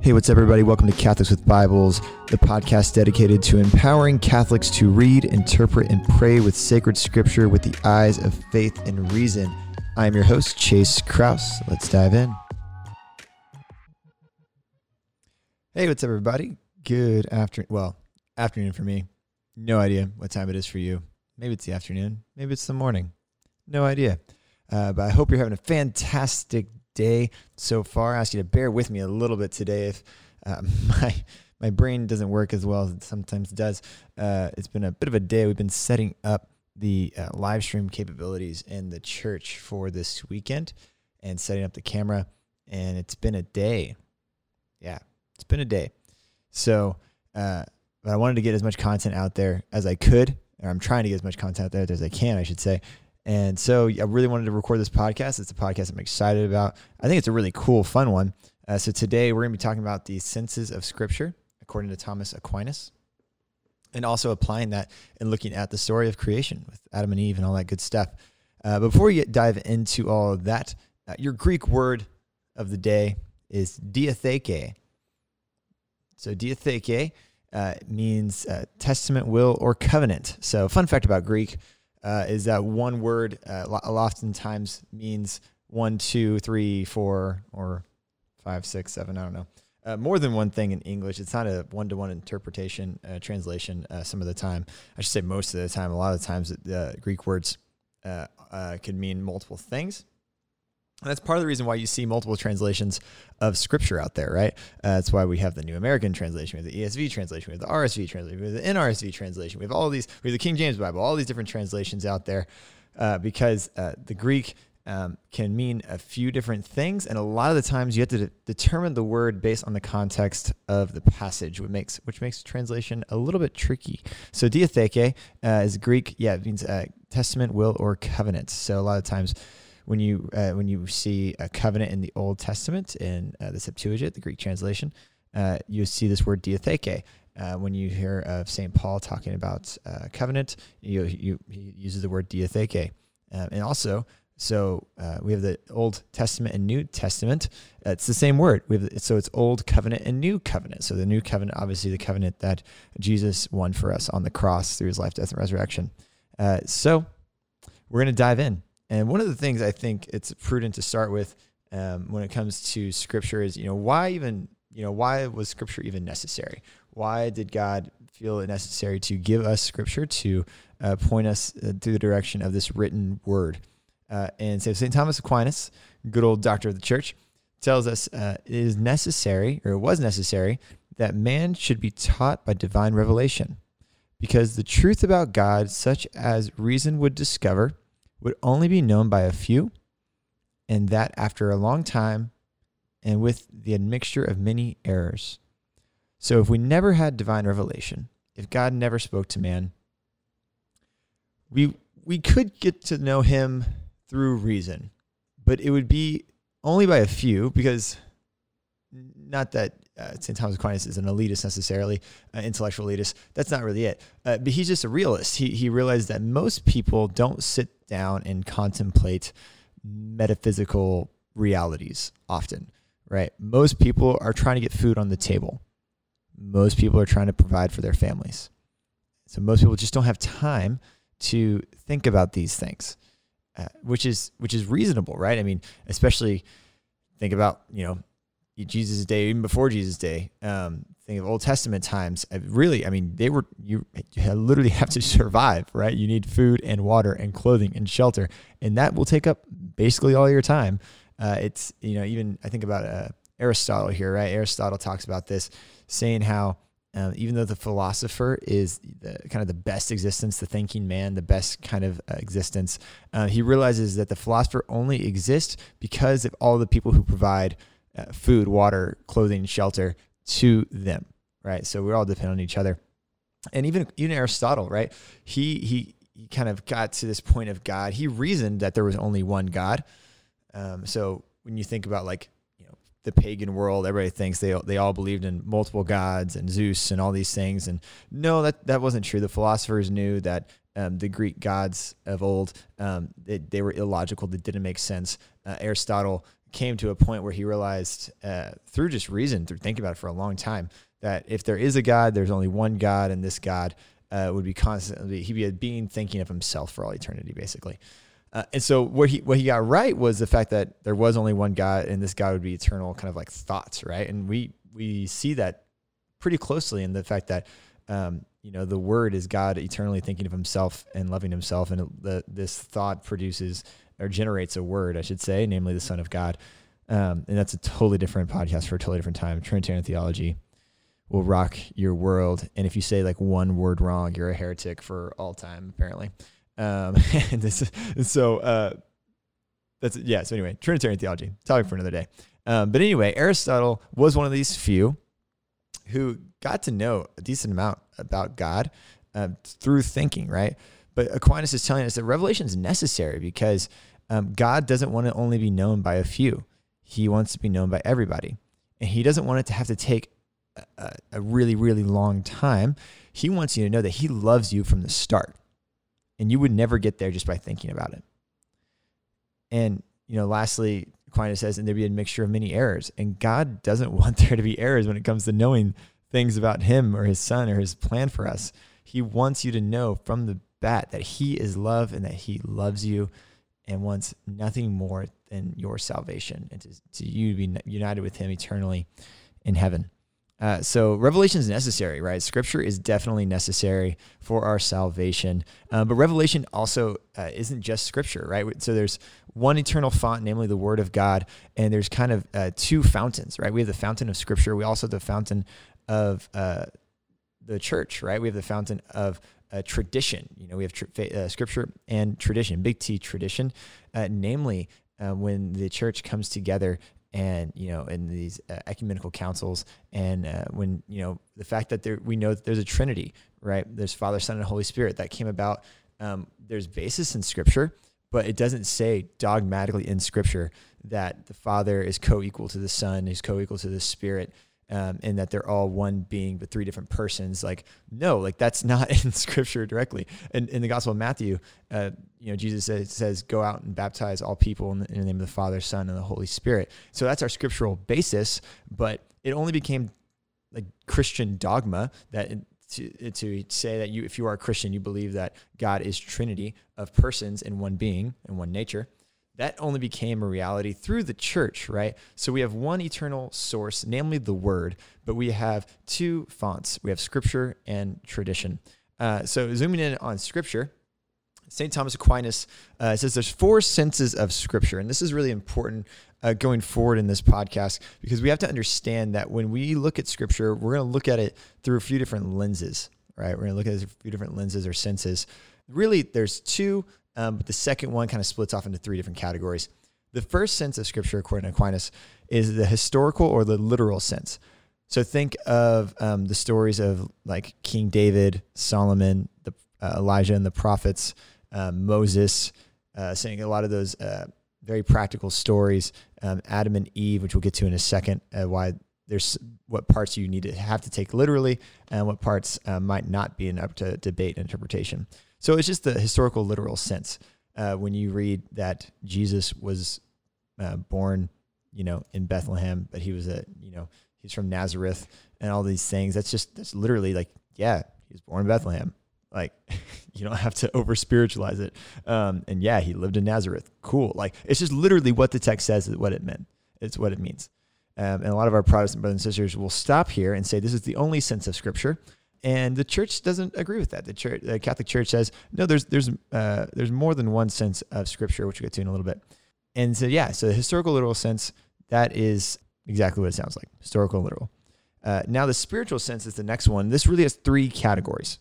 Hey, what's up, everybody? Welcome to Catholics with Bibles, the podcast dedicated to empowering Catholics to read, interpret, and pray with sacred scripture with the eyes of faith and reason. I am your host, Chase Kraus. Let's dive in. Hey, what's up, everybody? Good afternoon. Well, afternoon for me. No idea what time it is for you. Maybe it's the afternoon. Maybe it's the morning. No idea. Uh, but I hope you're having a fantastic day so far. I ask you to bear with me a little bit today if uh, my my brain doesn't work as well as it sometimes does. Uh, it's been a bit of a day. We've been setting up the uh, live stream capabilities in the church for this weekend and setting up the camera, and it's been a day. Yeah, it's been a day. So, uh, but I wanted to get as much content out there as I could, or I'm trying to get as much content out there as I can, I should say. And so I really wanted to record this podcast. It's a podcast I'm excited about. I think it's a really cool, fun one. Uh, so today we're going to be talking about the senses of Scripture, according to Thomas Aquinas, and also applying that and looking at the story of creation with Adam and Eve and all that good stuff. Uh, before we dive into all of that, uh, your Greek word of the day is diatheke. So diatheke uh, means uh, testament, will, or covenant. So fun fact about Greek uh, is that one word uh, oftentimes means one, two, three, four, or five, six, seven. I don't know. Uh, more than one thing in English. It's not a one to one interpretation, uh, translation uh, some of the time. I should say most of the time. A lot of the times, the Greek words uh, could mean multiple things. And that's part of the reason why you see multiple translations of scripture out there, right? Uh, that's why we have the New American translation, we have the ESV translation, we have the RSV translation, we have the NRSV translation, we have all these, we have the King James Bible, all these different translations out there, uh, because uh, the Greek um, can mean a few different things, and a lot of the times you have to de- determine the word based on the context of the passage, which makes which makes translation a little bit tricky. So diatheke uh, is Greek, yeah, it means uh, testament, will, or covenant. So a lot of times when you uh, when you see a covenant in the Old Testament in uh, the Septuagint, the Greek translation, uh, you see this word diatheke. Uh, when you hear of Saint Paul talking about uh, covenant, you, you, he uses the word diatheke, um, and also so uh, we have the Old Testament and New Testament. it's the same word. Have so it's Old Covenant and New Covenant. So the New Covenant, obviously, the covenant that Jesus won for us on the cross through His life, death, and resurrection. so we're going to dive in. And one of the things I think it's prudent to start with um, when it comes to scripture is, you know, why even, you know, why was scripture even necessary? Why did God feel it necessary to give us scripture to uh, point us uh, through the direction of this written word? Uh, and so St. Thomas Aquinas, good old doctor of the church, tells us uh, it is necessary, or it was necessary, that man should be taught by divine revelation. Because the truth about God, such as reason would discover, would only be known by a few, and that after a long time and with the admixture of many errors. So, if we never had divine revelation, if God never spoke to man, we, we could get to know him through reason, but it would be only by a few because not that uh, St. Thomas Aquinas is an elitist necessarily, uh, intellectual elitist. That's not really it. Uh, but he's just a realist. He, he realized that most people don't sit down and contemplate metaphysical realities often, right? Most people are trying to get food on the table. Most people are trying to provide for their families. So most people just don't have time to think about these things, uh, which is which is reasonable, right? I mean, especially think about you know Jesus' day, even before Jesus' day. Um, think of Old Testament times. I Really, I mean, they were you, you literally have to survive, right? You need food and water and clothing and shelter, and that will take up basically all your time. Uh, it's you know even I think about uh, Aristotle here, right? Aristotle talks about this, saying how um, even though the philosopher is the, kind of the best existence, the thinking man, the best kind of uh, existence, uh, he realizes that the philosopher only exists because of all the people who provide uh, food, water, clothing, shelter to them, right? So we're all dependent on each other. And even even Aristotle, right? He he he kind of got to this point of God. He reasoned that there was only one God. Um, so when you think about like you know the pagan world, everybody thinks they they all believed in multiple gods and Zeus and all these things. And no, that that wasn't true. The philosophers knew that um, the Greek gods of old, um, they, they, were illogical. They didn't make sense. Uh, Aristotle came to a point where he realized uh, through just reason, through thinking about it for a long time, that if there is a God, there's only one God, and this God uh, would be constantly he'd be a being thinking of himself for all eternity, basically. Uh, and so what he what he got right was the fact that there was only one God, and this God would be eternal, kind of like thoughts, right? And we we see that pretty closely in the fact that um, you know the Word is God eternally thinking of Himself and loving Himself, and the, this thought produces or generates a word, I should say, namely the Son of God. Um, and that's a totally different podcast for a totally different time. Trinitarian theology will rock your world. And if you say like one word wrong, you're a heretic for all time, apparently. Um, and this, so uh, that's yeah. So anyway, Trinitarian theology topic for another day. Um, but anyway, Aristotle was one of these few who got to know a decent amount about God uh, through thinking, right? But Aquinas is telling us that revelation is necessary because um, God doesn't want to only be known by a few. He wants to be known by everybody. And he doesn't want it to have to take a, a really, really long time. He wants you to know that he loves you from the start. And you would never get there just by thinking about it. And, you know, lastly, Aquinas says, and there be a mixture of many errors. And God doesn't want there to be errors when it comes to knowing things about him or his son or his plan for us. He wants you to know from the bat that he is love and that he loves you and wants nothing more than your salvation and to, to you to be united with him eternally in heaven. Uh, so revelation is necessary, right? Scripture is definitely necessary for our salvation. Uh, but revelation also uh, isn't just scripture, right? So there's one eternal font, namely the Word of God, and there's kind of uh, two fountains, right? We have the fountain of Scripture. We also have the fountain of uh, the church, right? We have the fountain of uh, tradition. You know, we have tr- uh, scripture and tradition, big T tradition, uh, namely uh, when the church comes together and you know in these uh, ecumenical councils and uh, when you know the fact that there we know that there's a trinity right there's father son and holy spirit that came about um, there's basis in scripture but it doesn't say dogmatically in scripture that the father is co-equal to the son is co-equal to the spirit um, and that they're all one being but three different persons like no like that's not in scripture directly. And in the gospel of matthew uh, you know jesus says, says go out and baptize all people in the, in the, name of the father son and the holy spirit. So that's our scriptural basis but it only became like christian dogma that to, to say that you if you are a christian you believe that god is trinity of persons in one being and one nature that only became a reality through the church, right? So we have one eternal source, namely the Word, but we have two fonts. We have Scripture and tradition. Uh, so zooming in on Scripture, St. Thomas Aquinas uh, says there's four senses of Scripture, and this is really important uh, going forward in this podcast because we have to understand that when we look at Scripture, we're going to look at it through a few different lenses, right? We're going to look at it through a few different lenses or senses. Really, there's two um, but the second one kind of splits off into three different categories. The first sense of scripture, according to Aquinas, is the historical or the literal sense. So think of um, the stories of like King David, Solomon, the, uh, Elijah, and the prophets, um, Moses, uh, saying a lot of those uh, very practical stories, um, Adam and Eve, which we'll get to in a second, uh, why there's what parts you need to have to take literally and what parts uh, might not be up to debate interpretation. So it's just the historical, literal sense uh, when you read that Jesus was uh, born, you know, in Bethlehem, but he was a, you know, he's from Nazareth and all these things. That's just that's literally like, yeah, he was born in Bethlehem. Like, you don't have to over spiritualize it. Um, and yeah, he lived in Nazareth. Cool. Like, it's just literally what the text says is what it meant. It's what it means. Um, and a lot of our Protestant brothers and sisters will stop here and say this is the only sense of Scripture. And the church doesn't agree with that. The church, the Catholic Church says, no, there's there's uh, there's more than one sense of Scripture, which we'll get to in a little bit. And so, yeah, so the historical literal sense that is exactly what it sounds like, historical literal. Uh, now, the spiritual sense is the next one. This really has three categories.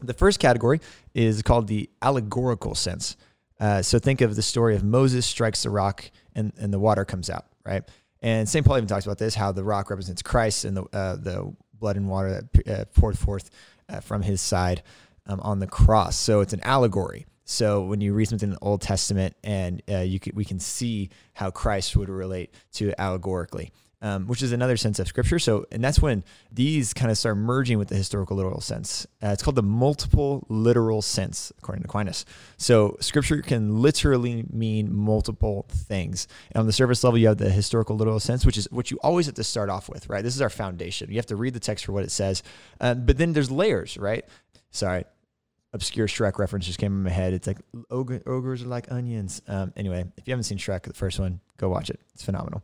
The first category is called the allegorical sense. Uh, so think of the story of Moses strikes the rock and, and the water comes out, right? And St. Paul even talks about this, how the rock represents Christ and the, uh, the blood and water that uh, poured forth uh, from his side um, on the cross. So it's an allegory. So when you read something in the Old Testament, and uh, you can, we can see how Christ would relate to it allegorically. Um, which is another sense of scripture. So, and that's when these kind of start merging with the historical literal sense. Uh, it's called the multiple literal sense, according to Aquinas. So, scripture can literally mean multiple things. And on the surface level, you have the historical literal sense, which is what you always have to start off with, right? This is our foundation. You have to read the text for what it says. Um, but then there's layers, right? Sorry, obscure Shrek reference just came in my head. It's like ogres are like onions. Um, anyway, if you haven't seen Shrek, the first one, go watch it. It's phenomenal.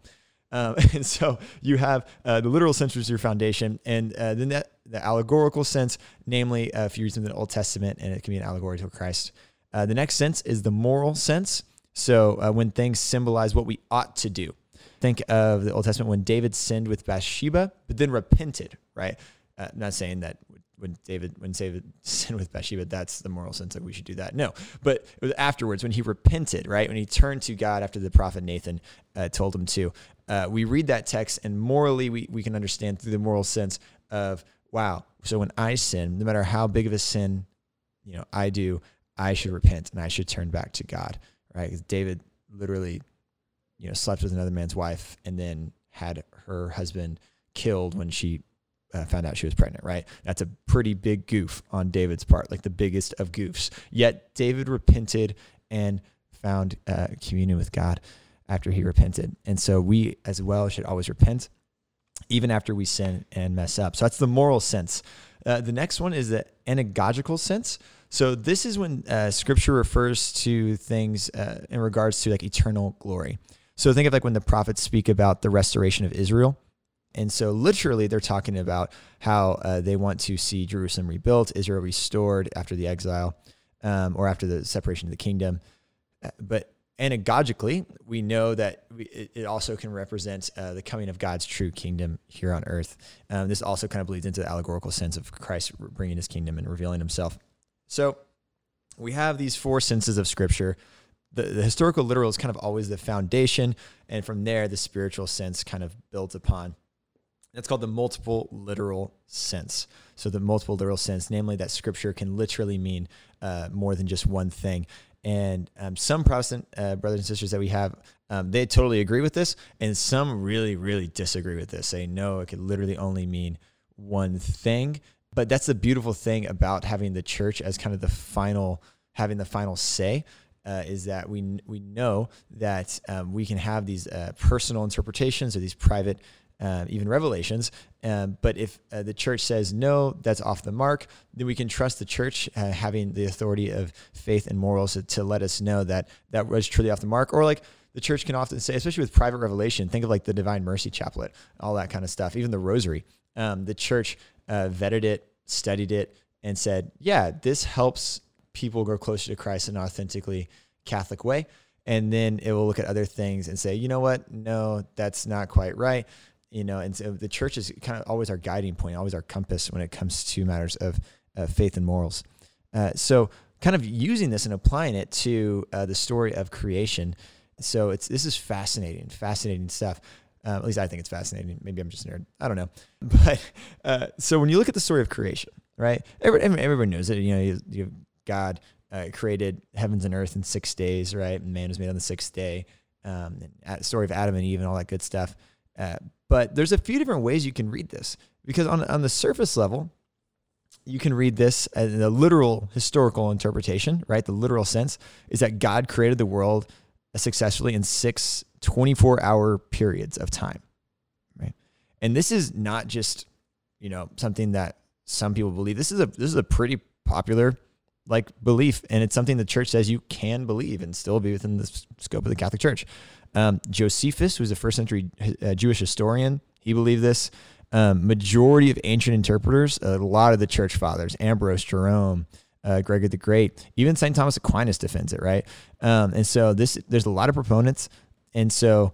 Um, and so you have uh, the literal sense, which is your foundation, and uh, then that the allegorical sense, namely uh, if you're using the Old Testament, and it can be an allegory to Christ. Uh, the next sense is the moral sense. So uh, when things symbolize what we ought to do. Think of the Old Testament when David sinned with Bathsheba, but then repented. Right? Uh, I'm not saying that when David when David sinned with Bathsheba, that's the moral sense that we should do that. No, but it was afterwards when he repented, right? When he turned to God after the prophet Nathan uh, told him to. Uh, we read that text and morally we, we can understand through the moral sense of wow. So when I sin, no matter how big of a sin, you know, I do, I should repent and I should turn back to God, right? Because David literally, you know, slept with another man's wife and then had her husband killed when she uh, found out she was pregnant, right? That's a pretty big goof on David's part, like the biggest of goofs. Yet David repented and found uh, communion with God after he repented. And so we as well should always repent, even after we sin and mess up. So that's the moral sense. Uh, the next one is the anagogical sense. So this is when uh, scripture refers to things uh, in regards to like eternal glory. So think of like when the prophets speak about the restoration of Israel and so, literally, they're talking about how uh, they want to see Jerusalem rebuilt, Israel restored after the exile um, or after the separation of the kingdom. Uh, but anagogically, we know that we, it, also can represent uh, the coming of God's true kingdom here on earth. Um, this also kind of bleeds into the allegorical sense of Christ bringing his kingdom and revealing himself. So, we have these four senses of Scripture. The, the historical literal is kind of always the foundation, and from there, the spiritual sense kind of builds upon. That's called the multiple literal sense. So, the multiple literal sense, namely that scripture can literally mean uh, more than just one thing. And um, some Protestant uh, brothers and sisters that we have, um, they totally agree with this, and some really, really disagree with this, Say, no, it could literally only mean one thing. But that's the beautiful thing about having the church as kind of the final, having the final say. Uh, is that we we know that um, we can have these uh, personal interpretations or these private uh, even revelations. Um, but if uh, the church says no, that's off the mark, then we can trust the church uh, having the authority of faith and morals to, to, let us know that that was truly off the mark. Or like the church can often say, especially with private revelation, think of like the Divine Mercy Chaplet, all that kind of stuff, even the Rosary. Um, the church uh, vetted it, studied it, and said, yeah, this helps people grow closer to Christ in an authentically Catholic way. And then it will look at other things and say, you know what? No, that's not quite right you know, and so the church is kind of always our guiding point, always our compass when it comes to matters of uh, faith and morals. Uh, so, kind of using this and applying it to uh, the story of creation. So, it's this is fascinating, fascinating stuff. Uh, at least I think it's fascinating. Maybe I'm just a nerd. I don't know. But uh, so when you look at the story of creation, right? Everyone, knows it. You know, you, you God uh, created heavens and earth in six days, right? And man was made on the sixth day. Um, and story of Adam and Eve and all that good stuff. Uh, but there's a few different ways you can read this because on, on the surface level, you can read this as a literal historical interpretation, right? The literal sense is that God created the world successfully in six 24 hour periods of time, right? And this is not just, you know, something that some people believe. This is a this is a pretty popular like belief, and it's something the church says you can believe and still be within the scope of the Catholic Church. Um, Josephus, who's a first century uh, Jewish historian, he believed this. Um, majority of ancient interpreters, a lot of the church fathers, Ambrose, Jerome, uh, Gregory the Great, even St. Thomas Aquinas defends it, right? Um, and so this, there's a lot of proponents, and so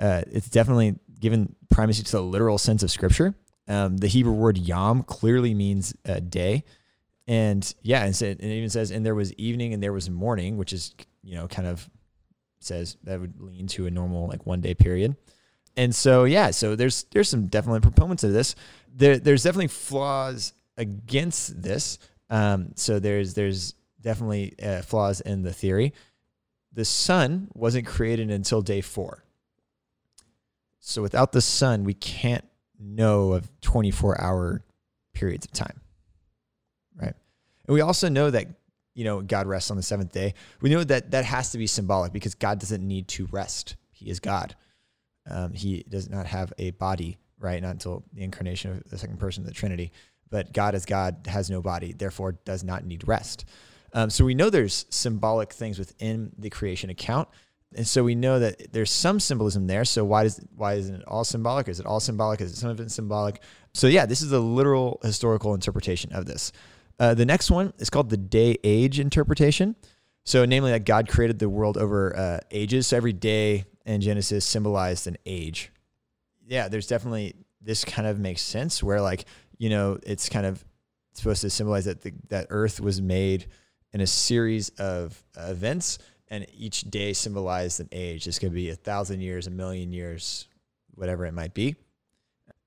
uh, it's definitely given primacy to the literal sense of Scripture. Um, the Hebrew word yom clearly means uh, day, and yeah, and, so, it even says, "and there was evening and there was morning," which is you know kind of says that would lean to a normal like one day period. And so yeah, so there's there's some definitely proponents of this. There, there's definitely flaws against this. Um, so there's there's definitely uh, flaws in the theory. The sun wasn't created until day four. So without the sun, we can't know of 24 hour periods of time. Right. And we also know that, you know, God rests on the seventh day. We know that that has to be symbolic because God doesn't need to rest. He is God. Um, he does not have a body, right? Not until the incarnation of the second person of the Trinity. But God as God has no body, therefore does not need rest. Um, so we know there's symbolic things within the creation account. And so we know that there's some symbolism there. So why does why isn't it all symbolic? Is it all symbolic? Is it some of it symbolic? So yeah, this is a literal historical interpretation of this. Uh, the next one is called the day age interpretation. So namely that God created the world over uh, ages. So every day in Genesis symbolized an age. Yeah, there's definitely this kind of makes sense where like you know it's kind of supposed to symbolize that the, that Earth was made in a series of events and each day symbolized an age. This could be a thousand years, a million years, whatever it might be.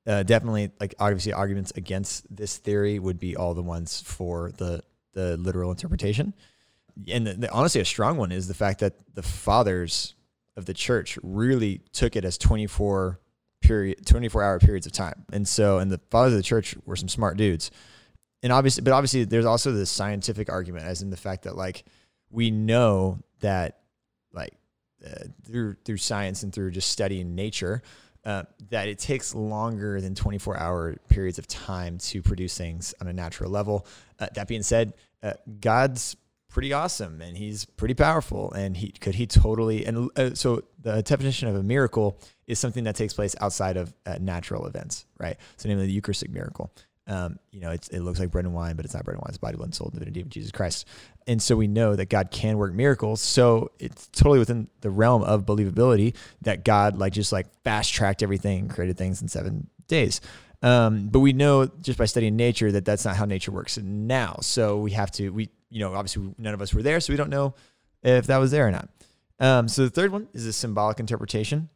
Uh, definitely, like obviously, arguments against this theory would be all the ones for the the literal interpretation. And the, the, honestly, a strong one is the fact that the fathers of the church really took it as twenty four period, twenty four hour periods of time. And so, and the fathers of the church were some smart dudes. And obviously, but obviously, there's also this scientific argument, as in the fact that like we know that like uh, through through science and through just studying nature uh, that it takes longer than 24 hour periods of time to produce things on a natural level. Uh, that being said, uh, God's pretty awesome and he's pretty powerful and he could he totally and uh, so the definition of a miracle is something that takes place outside of uh, natural events, right? So namely the Eucharistic miracle. Um, you know, it looks like bread and wine, but it's not bread and wine. It's body, blood, and soul, divinity of Jesus Christ. And so we know that God can work miracles. So it's totally within the realm of believability that God like just like fast tracked everything, created things in seven days. Um, but we know just by studying nature that that's not how nature works now. So we have to, we, you know, obviously none of us were there, so we don't know if that was there or not. Um, so the third one is a symbolic interpretation.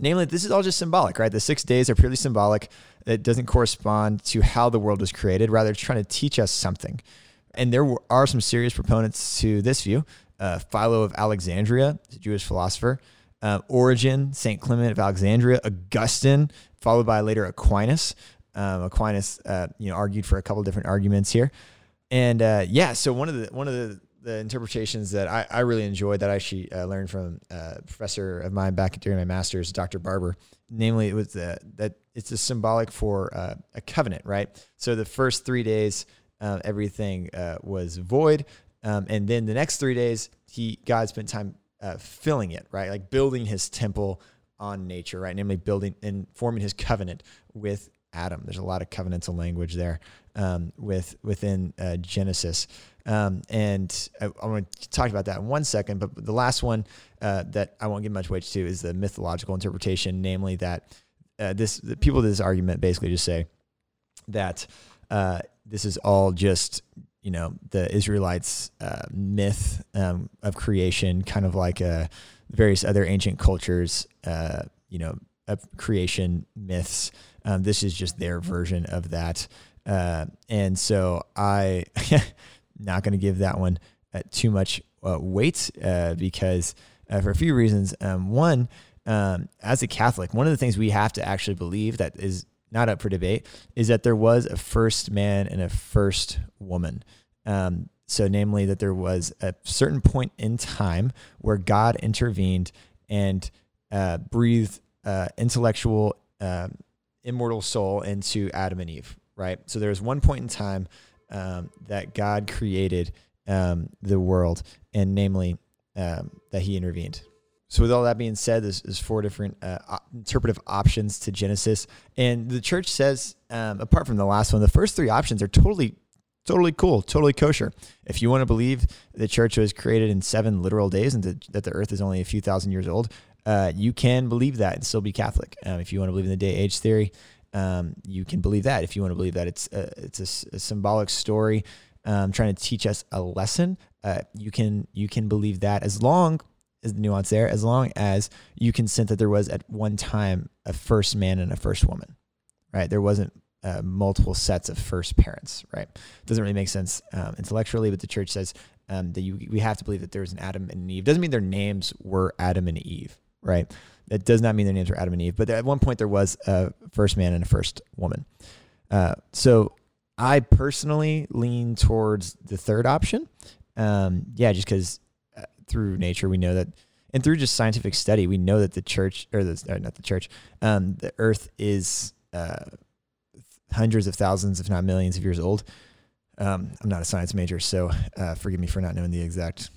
Namely, this is all just symbolic, right? The six days are purely symbolic. It doesn't correspond to how the world was created. Rather, it's trying to teach us something. And there are some serious proponents to this view. Uh, Philo of Alexandria, a Jewish philosopher, uh, Origen, Saint Clement of Alexandria, Augustine, followed by later Aquinas. Um, Aquinas, uh, you know, argued for a couple different arguments here, and uh, yeah. So one of the one of the the interpretations that I, I really enjoyed that I actually uh, learned from uh, a professor of mine back during my master's, Dr. Barber. Namely, it was uh, that it's a symbolic for uh, a covenant, right? So the first three days, uh, everything uh, was void, um, and then the next three days, he God spent time filling it, right? Like building His temple on nature, right? Namely, building and forming His covenant with Adam. There's a lot of covenantal language there um, with within Genesis. Um, and I, I want to talk about that in one second. But the last one uh, that I won't give much weight to is the mythological interpretation, namely that uh, this the people to this argument basically just say that uh, this is all just you know the Israelites' uh, myth um, of creation, kind of like uh, various other ancient cultures, uh, you know, creation myths. Um, this is just their version of that. and so I not going to give that one uh, too much uh, weight uh, because uh, for a few reasons. Um, one, um, as a Catholic, one of the things we have to actually believe that is not up for debate is that there was a first man and a first woman. Um, so, namely, that there was a certain point in time where God intervened and uh, breathed uh, intellectual, um, immortal soul into Adam and Eve, right? So, there was one point in time um, that God created um, the world, and namely um, that He intervened. So, with all that being said, there's, there's four different uh, interpretive options to Genesis, and the church says, um, apart from the last one, the first three options are totally, totally cool, totally kosher. If you want to believe the church was created in seven literal days and that the Earth is only a few thousand years old, uh, you can believe that and still be Catholic. Um, if you want to believe in the day age theory, um, you can believe that. If you want to believe that it's a, it's a, a symbolic story um, trying to teach us a lesson, uh, you can you can believe that as long as the nuance there, as long as you consent that there was at one time a first man and a first woman, right? There wasn't uh, multiple sets of first parents, right? Doesn't really make sense um, intellectually, but the church says um, that you, we have to believe that there was an Adam and an Eve. Doesn't mean their names were Adam and Eve, right? That does not mean their names were Adam and Eve, but at one point there was a first man and a first woman. Uh, so I personally lean towards the third option. Um, yeah, just because uh, through nature we know that, and through just scientific study we know that the church or the not the church, um, the Earth is uh, hundreds of thousands, if not millions, of years old. Um, I'm not a science major, so uh, forgive me for not knowing the exact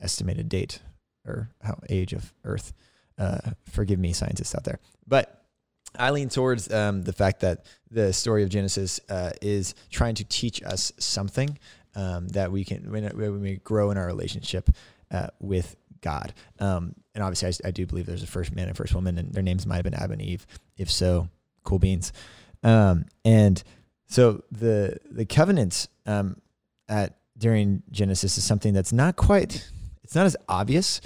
estimated date or how age of Earth. Uh, forgive me, scientists out there. But I lean towards um, the fact that the story of Genesis uh, is trying to teach us something um, that we can when, when, we grow in our relationship uh, with God. Um, and obviously, I, I, do believe there's a first man and first woman, and their names might have been Adam and Eve. If so, cool beans. Um, and so the the covenant um, at during Genesis is something that's not quite it's not as obvious.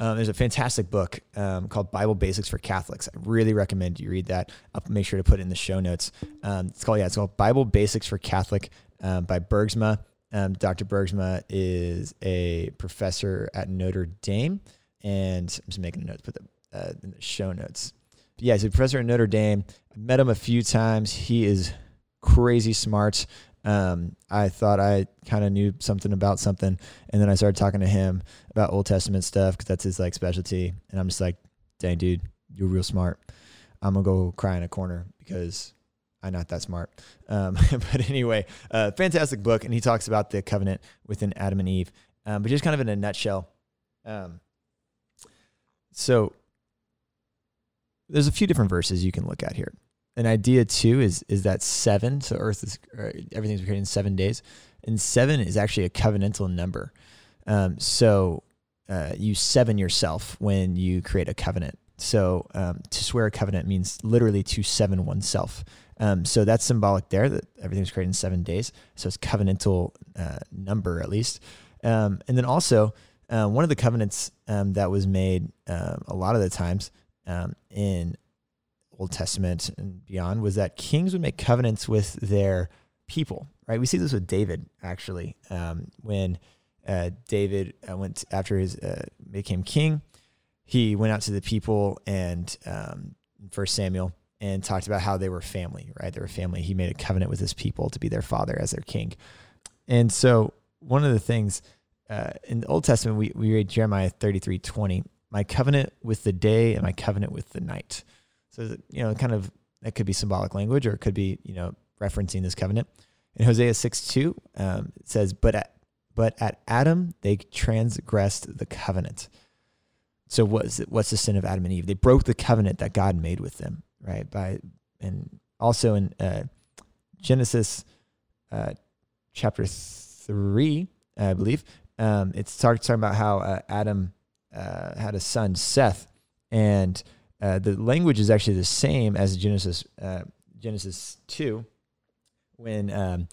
Um, there's a fantastic book um, called Bible Basics for Catholics. I really recommend you read that. I'll make sure to put it in the show notes. Um, it's called yeah, it's called Bible Basics for Catholic um, by Bergsma. Um, Dr. Bergsma is a professor at Notre Dame, and I'm just making a note to put the uh, in the show notes. But yeah, he's a professor at Notre Dame. I met him a few times. He is crazy smart. Um, I thought I kind of knew something about something, and then I started talking to him about Old Testament stuff because that's his like specialty. And I'm just like, dang, dude, you're real smart. I'm gonna go cry in a corner because I'm not that smart. Um, but anyway, uh, fantastic book, and he talks about the covenant within Adam and Eve, um, but just kind of in a nutshell. Um, so there's a few different verses you can look at here an idea too is is that seven. So Earth is everything's created in seven days, and seven is actually a covenantal number. Um, so uh, you seven yourself when you create a covenant. So um, to swear a covenant means literally to seven oneself. Um, so that's symbolic there that everything's created in seven days. So it's covenantal uh, number at least. Um, and then also uh, one of the covenants um, that was made um, a lot of the times um, in Old Testament and beyond was that kings would make covenants with their people, right? We see this with David actually, um, when uh, David uh, went after his uh, became king, he went out to the people and um, First Samuel and talked about how they were family, right? They were family. He made a covenant with his people to be their father as their king, and so one of the things uh, in the Old Testament we we read Jeremiah thirty three twenty, my covenant with the day and my covenant with the night. So, you know, kind of that could be symbolic language or it could be, you know, referencing this covenant. In Hosea 6 2, um, it says, but at, but at Adam, they transgressed the covenant. So what's, what's the sin of Adam and Eve? They broke the covenant that God made with them, right? By, and also in uh, Genesis uh, chapter 3, I believe, um, it's talking about how uh, Adam uh, had a son, Seth, and uh, the language is actually the same as Genesis uh, Genesis two, when um,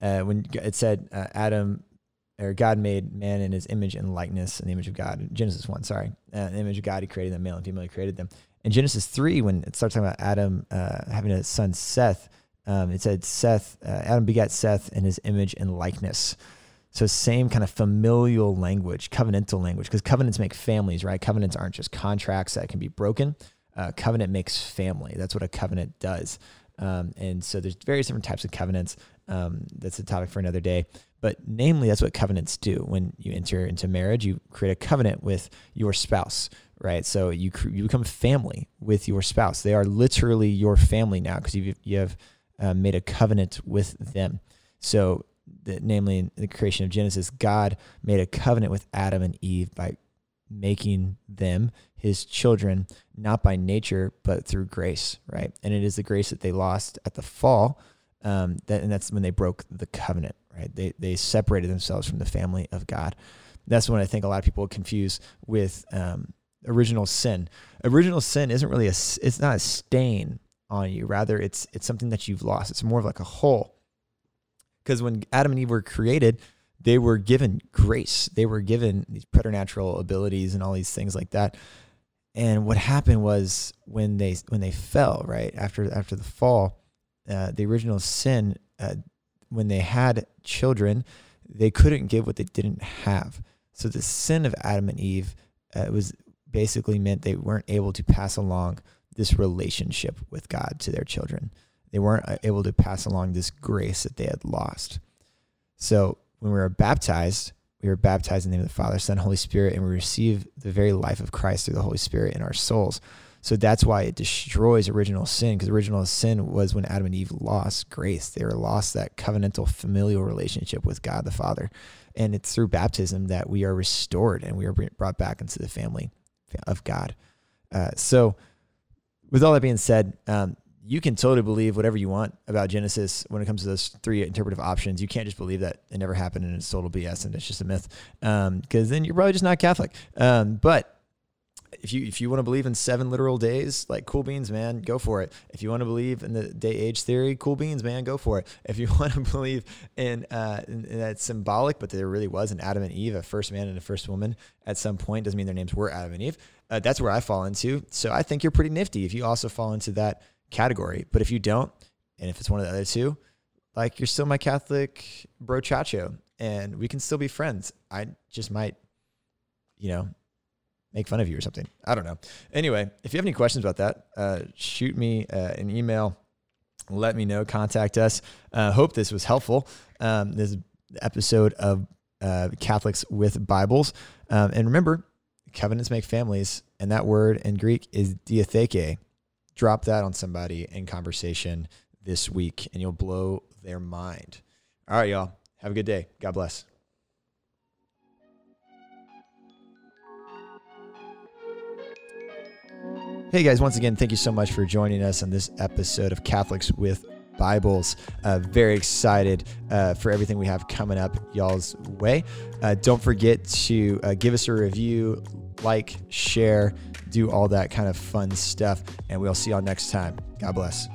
uh, when it said uh, Adam or God made man in His image and likeness, in the image of God. Genesis one, sorry, uh, the image of God, He created them, male and female, He created them. In Genesis three, when it starts talking about Adam having a son Seth, um, it said Seth Adam begat Seth in His image and likeness. So same kind of familial language, covenantal language, because covenants make families, right? Covenants aren't just contracts that can be broken. Uh, covenant makes family. That's what a covenant does. Um, and so there's various different types of covenants. Um, that's a topic for another day. But namely, that's what covenants do. When you enter into marriage, you create a covenant with your spouse, right? So you you become family with your spouse. They are literally your family now because you you have uh, made a covenant with them. So namely in the creation of Genesis, God made a covenant with Adam and Eve by making them his children, not by nature, but through grace, right? And it is the grace that they lost at the fall. Um, that, and that's when they broke the covenant, right? They, they separated themselves from the family of God. That's when I think a lot of people confuse with um, original sin. Original sin isn't really a, it's not a stain on you. Rather, it's, it's something that you've lost. It's more of like a hole because when Adam and Eve were created, they were given grace. They were given these preternatural abilities and all these things like that. And what happened was when they when they fell right after after the fall, uh, the original sin, uh, when they had children, they couldn't give what they didn't have. So the sin of Adam and Eve uh, was basically meant they weren't able to pass along this relationship with God to their children. They weren't uh, able to pass along this grace that they had lost. So when we were baptized, we were baptized in the name of the Father, Son, Holy Spirit, and we receive the very life of Christ through the Holy Spirit in our souls. So that's why it destroys original sin, because original sin was when Adam and Eve lost grace. They were lost that covenantal familial relationship with God the Father. And it's through baptism that we are restored and we are brought back into the family of God. Uh, so, with all that being said, um, you can totally believe whatever you want about Genesis when it comes to those three interpretive options. You can't just believe that it never happened and it's total BS and it's just a myth, because um, then you're probably just not Catholic. Um, but if you if you want to believe in seven literal days, like cool beans, man, go for it. If you want to believe in the day age theory, cool beans, man, go for it. If you want to believe in, uh, in, in that symbolic, but there really was an Adam and Eve, a first man and a first woman at some point, doesn't mean their names were Adam and Eve. Uh, that's where I fall into. So I think you're pretty nifty if you also fall into that category. But if you don't, and if it's one of the other two, like you're still my Catholic bro chacho, and we can still be friends. I just might, you know, make fun of you or something. I don't know. Anyway, if you have any questions about that, uh, shoot me uh, an email. Let me know. Contact us. Uh, hope this was helpful. Um, this episode of uh, Catholics with Bibles. Um, and remember, covenants make families, and that word in Greek is diatheke drop that on somebody in conversation this week and you'll blow their mind. All right, y'all. Have a good day. God bless. Hey guys, once again, thank you so much for joining us on this episode of Catholics with Bibles. Uh, very excited uh, for everything we have coming up y'all's way. Uh, don't forget to uh, give us a review, like, share, do all that kind of fun stuff. And we'll see y'all next time. God bless.